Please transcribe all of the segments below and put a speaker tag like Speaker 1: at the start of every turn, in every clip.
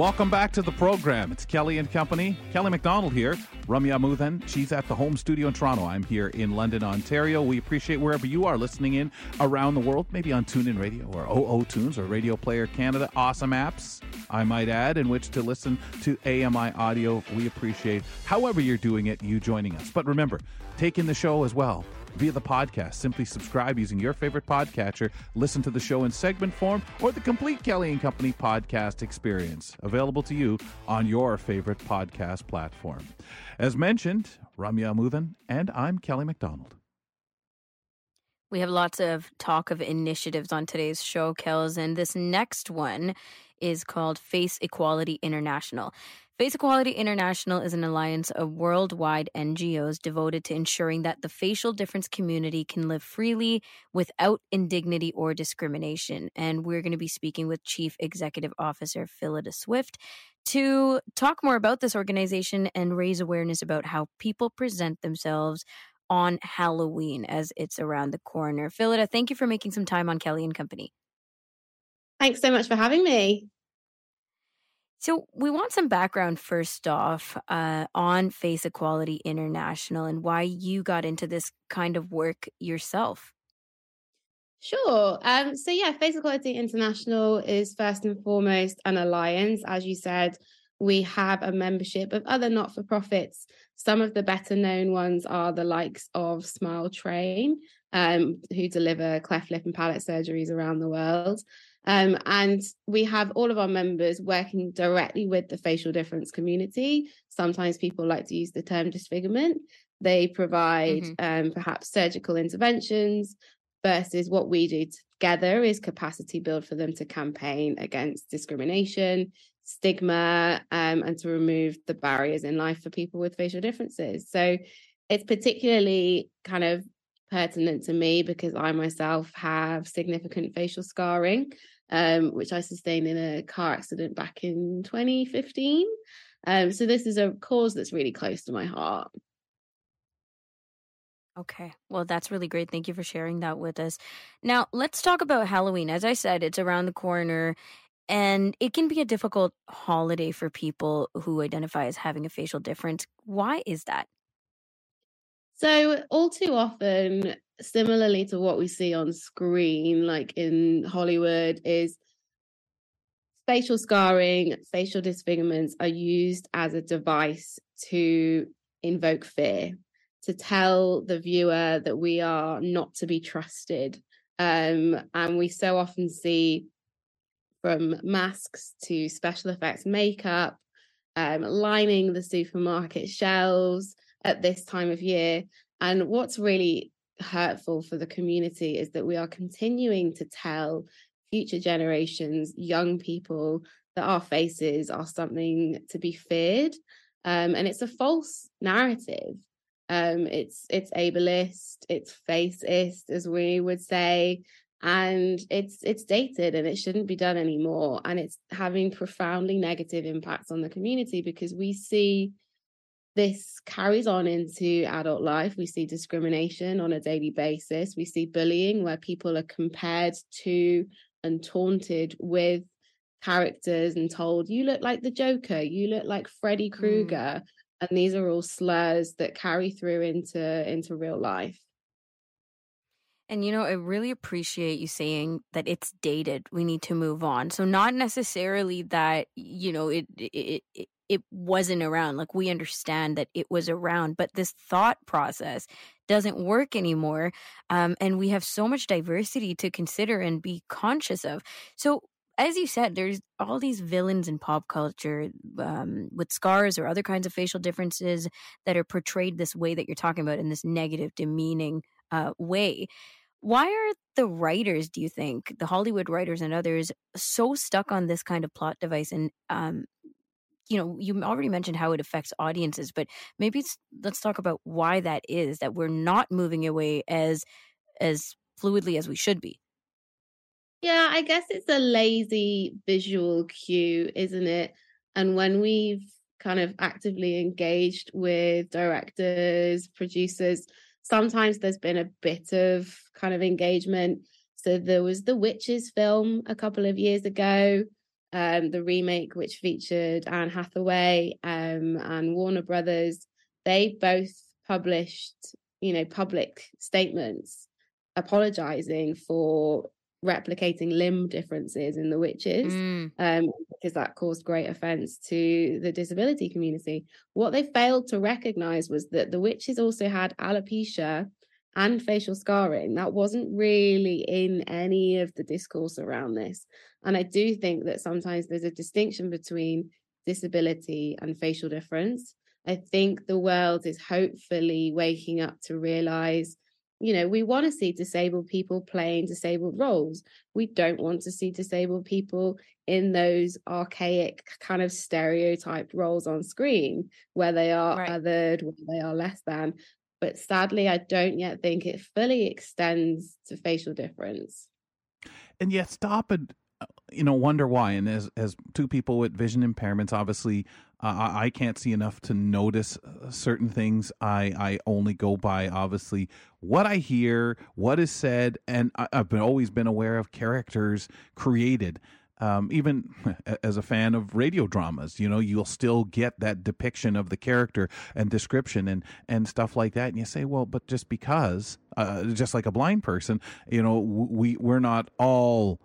Speaker 1: Welcome back to the program. It's Kelly and Company. Kelly McDonald here. Ramya Amuthan, she's at the home studio in Toronto. I'm here in London, Ontario. We appreciate wherever you are listening in around the world, maybe on TuneIn Radio or OO Tunes or Radio Player Canada. Awesome apps, I might add, in which to listen to AMI audio. We appreciate however you're doing it, you joining us. But remember, take in the show as well via the podcast. Simply subscribe using your favorite podcatcher, listen to the show in segment form, or the complete Kelly and Company podcast experience, available to you on your favorite podcast platform. As mentioned, Ramya Amuthan, and I'm Kelly McDonald.
Speaker 2: We have lots of talk of initiatives on today's show, Kels, and this next one is called Face Equality International. Face Equality International is an alliance of worldwide NGOs devoted to ensuring that the facial difference community can live freely without indignity or discrimination. And we're going to be speaking with Chief Executive Officer Phillida Swift to talk more about this organization and raise awareness about how people present themselves on Halloween as it's around the corner. Phillida, thank you for making some time on Kelly and Company.
Speaker 3: Thanks so much for having me.
Speaker 2: So, we want some background first off uh, on Face Equality International and why you got into this kind of work yourself.
Speaker 3: Sure. Um, so, yeah, Face Equality International is first and foremost an alliance. As you said, we have a membership of other not for profits. Some of the better known ones are the likes of Smile Train, um, who deliver cleft lip and palate surgeries around the world. Um, and we have all of our members working directly with the facial difference community. Sometimes people like to use the term disfigurement. They provide mm-hmm. um, perhaps surgical interventions versus what we do together is capacity build for them to campaign against discrimination, stigma, um, and to remove the barriers in life for people with facial differences. So it's particularly kind of pertinent to me because I myself have significant facial scarring, um, which I sustained in a car accident back in 2015. Um, so this is a cause that's really close to my heart.
Speaker 2: Okay. Well, that's really great. Thank you for sharing that with us. Now, let's talk about Halloween. As I said, it's around the corner and it can be a difficult holiday for people who identify as having a facial difference. Why is that?
Speaker 3: So, all too often, similarly to what we see on screen, like in Hollywood, is facial scarring, facial disfigurements are used as a device to invoke fear, to tell the viewer that we are not to be trusted. Um, and we so often see from masks to special effects makeup, um, lining the supermarket shelves at this time of year. And what's really hurtful for the community is that we are continuing to tell future generations, young people, that our faces are something to be feared. Um, and it's a false narrative. Um, it's it's ableist, it's faceist, as we would say, and it's it's dated and it shouldn't be done anymore. And it's having profoundly negative impacts on the community because we see this carries on into adult life. We see discrimination on a daily basis. We see bullying where people are compared to and taunted with characters and told, you look like the Joker, you look like Freddy Krueger. Mm. And these are all slurs that carry through into into real life.
Speaker 2: And you know, I really appreciate you saying that it's dated. We need to move on. So not necessarily that you know it it, it it wasn't around. Like we understand that it was around, but this thought process doesn't work anymore. Um, and we have so much diversity to consider and be conscious of. So, as you said, there's all these villains in pop culture um, with scars or other kinds of facial differences that are portrayed this way that you're talking about in this negative, demeaning uh, way. Why are the writers, do you think, the Hollywood writers and others, so stuck on this kind of plot device and um, you know, you already mentioned how it affects audiences, but maybe let's talk about why that is that we're not moving away as as fluidly as we should be.
Speaker 3: Yeah, I guess it's a lazy visual cue, isn't it? And when we've kind of actively engaged with directors, producers, sometimes there's been a bit of kind of engagement. So there was the Witches film a couple of years ago, um, the remake which featured Anne Hathaway um, and Warner Brothers. They both published, you know, public statements apologizing for replicating limb differences in the witches mm. um, because that caused great offense to the disability community. What they failed to recognize was that the witches also had alopecia and facial scarring. That wasn't really in any of the discourse around this. And I do think that sometimes there's a distinction between disability and facial difference. I think the world is hopefully waking up to realize you know, we want to see disabled people playing disabled roles. We don't want to see disabled people in those archaic kind of stereotyped roles on screen where they are right. othered, where they are less than. But sadly, I don't yet think it fully extends to facial difference.
Speaker 1: And yet, stop and you know wonder why. And as as two people with vision impairments, obviously uh, I can't see enough to notice uh, certain things. I, I only go by obviously what I hear, what is said, and I, have been, always been aware of characters created. Um, even as a fan of radio dramas, you know, you'll still get that depiction of the character and description and and stuff like that. And you say, well, but just because, uh, just like a blind person, you know, we we're not all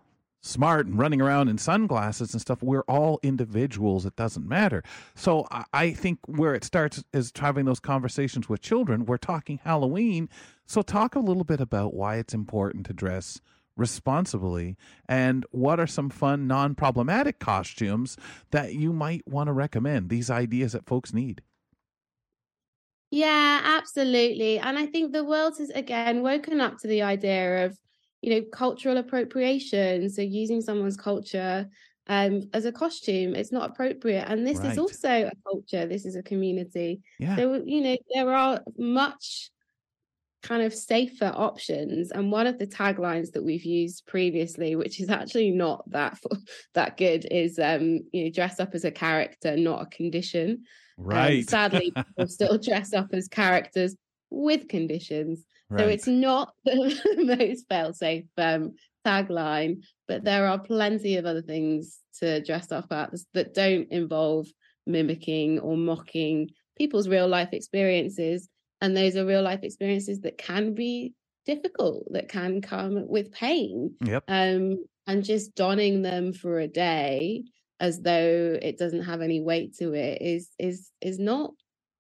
Speaker 1: smart and running around in sunglasses and stuff. We're all individuals. It doesn't matter. So I think where it starts is having those conversations with children. We're talking Halloween. So talk a little bit about why it's important to dress responsibly and what are some fun, non problematic costumes that you might want to recommend, these ideas that folks need.
Speaker 3: Yeah, absolutely. And I think the world has again woken up to the idea of you know, cultural appropriation. So using someone's culture um, as a costume, it's not appropriate. And this right. is also a culture. This is a community. Yeah. So you know, there are much kind of safer options and one of the taglines that we've used previously which is actually not that that good is um you know dress up as a character not a condition
Speaker 1: um, right
Speaker 3: um, sadly people still dress up as characters with conditions Right. So it's not the most fail-safe um, tagline, but there are plenty of other things to dress up at that don't involve mimicking or mocking people's real life experiences. And those are real life experiences that can be difficult, that can come with pain.
Speaker 1: Yep.
Speaker 3: Um, and just donning them for a day as though it doesn't have any weight to it is is is not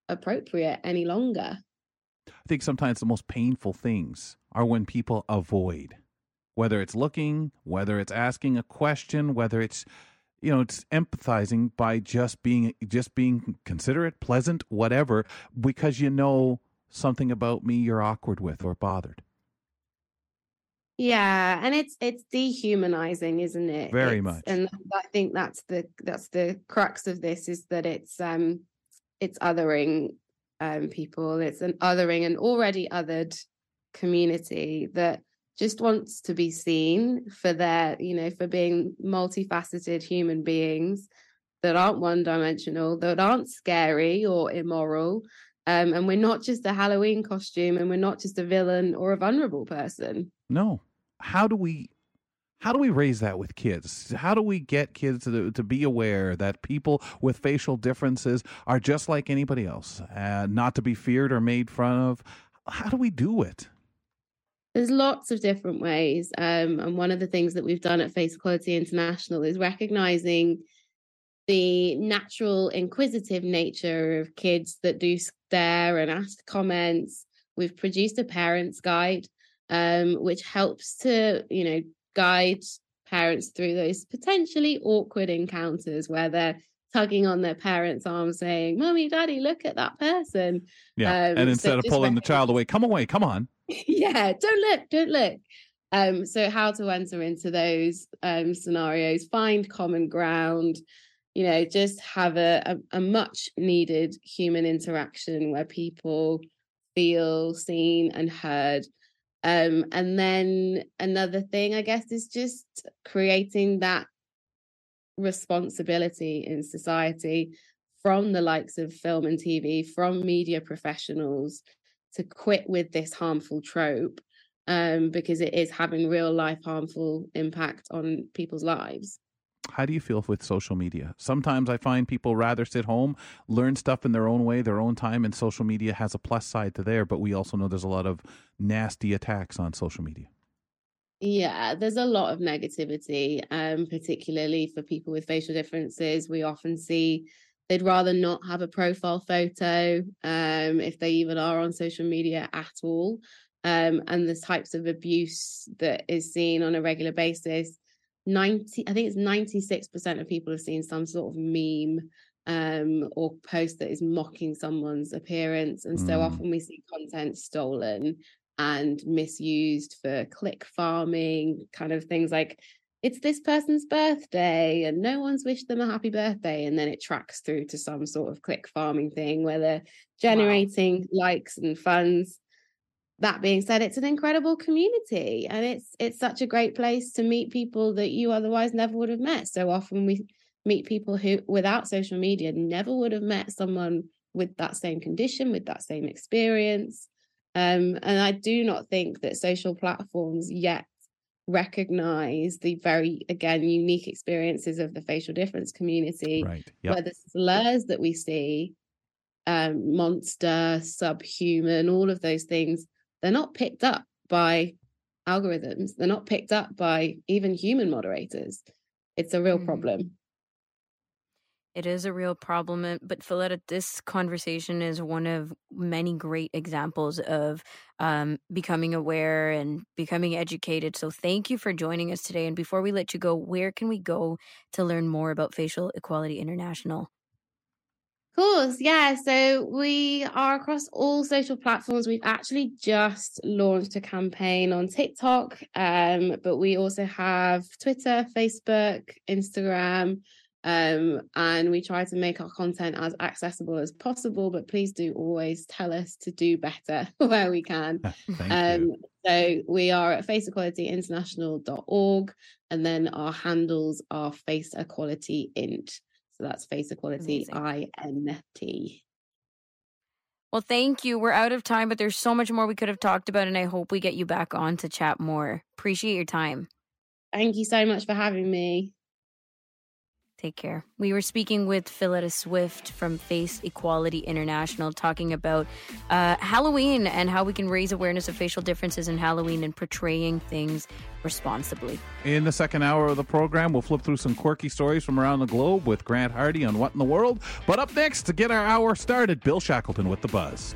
Speaker 3: appropriate any longer.
Speaker 1: I think sometimes the most painful things are when people avoid, whether it's looking, whether it's asking a question, whether it's you know it's empathizing by just being just being considerate pleasant whatever because you know something about me you're awkward with or bothered.
Speaker 3: Yeah and it's it's dehumanizing isn't it?
Speaker 1: Very
Speaker 3: it's,
Speaker 1: much.
Speaker 3: and i think that's the that's the crux of this is that it's um it's othering um, people. It's an othering, an already othered community that just wants to be seen for their, you know, for being multifaceted human beings that aren't one dimensional, that aren't scary or immoral. Um, and we're not just a Halloween costume and we're not just a villain or a vulnerable person.
Speaker 1: No. How do we how do we raise that with kids? How do we get kids to, to be aware that people with facial differences are just like anybody else, uh, not to be feared or made fun of? How do we do it?
Speaker 3: There's lots of different ways. Um, and one of the things that we've done at Face Equality International is recognizing the natural inquisitive nature of kids that do stare and ask comments. We've produced a parents guide um, which helps to, you know, guide parents through those potentially awkward encounters where they're tugging on their parents' arm saying, Mommy, Daddy, look at that person.
Speaker 1: Yeah. Um, and instead so of pulling the child away, come away, come on.
Speaker 3: yeah, don't look, don't look. Um, so how to enter into those um, scenarios, find common ground, you know, just have a, a, a much needed human interaction where people feel seen and heard. Um, and then another thing, I guess, is just creating that responsibility in society from the likes of film and TV, from media professionals to quit with this harmful trope um, because it is having real life harmful impact on people's lives.
Speaker 1: How do you feel with social media? Sometimes I find people rather sit home, learn stuff in their own way, their own time, and social media has a plus side to there, but we also know there's a lot of nasty attacks on social media.
Speaker 3: Yeah, there's a lot of negativity, um, particularly for people with facial differences. We often see they'd rather not have a profile photo um, if they even are on social media at all. Um, and the types of abuse that is seen on a regular basis 90 i think it's 96% of people have seen some sort of meme um, or post that is mocking someone's appearance and mm. so often we see content stolen and misused for click farming kind of things like it's this person's birthday and no one's wished them a happy birthday and then it tracks through to some sort of click farming thing where they're generating wow. likes and funds that being said it's an incredible community and it's it's such a great place to meet people that you otherwise never would have met so often we meet people who without social media never would have met someone with that same condition with that same experience um, and i do not think that social platforms yet recognize the very again unique experiences of the facial difference community
Speaker 1: right yep.
Speaker 3: where the slurs that we see um, monster subhuman all of those things they're not picked up by algorithms. They're not picked up by even human moderators. It's a real mm. problem.
Speaker 2: It is a real problem but Phillida, this conversation is one of many great examples of um, becoming aware and becoming educated. So thank you for joining us today. And before we let you go where can we go to learn more about facial equality international
Speaker 3: course, yeah. So we are across all social platforms. We've actually just launched a campaign on TikTok, um, but we also have Twitter, Facebook, Instagram, um, and we try to make our content as accessible as possible. But please do always tell us to do better where we can.
Speaker 1: um,
Speaker 3: so we are at faceequalityinternational.org, and then our handles are Face Equality Int. So that's face equality I N T.
Speaker 2: Well, thank you. We're out of time, but there's so much more we could have talked about, and I hope we get you back on to chat more. Appreciate your time.
Speaker 3: Thank you so much for having me.
Speaker 2: Take care. We were speaking with Phillida Swift from Face Equality International, talking about uh, Halloween and how we can raise awareness of facial differences in Halloween and portraying things responsibly.
Speaker 1: In the second hour of the program, we'll flip through some quirky stories from around the globe with Grant Hardy on What in the World. But up next, to get our hour started, Bill Shackleton with the buzz.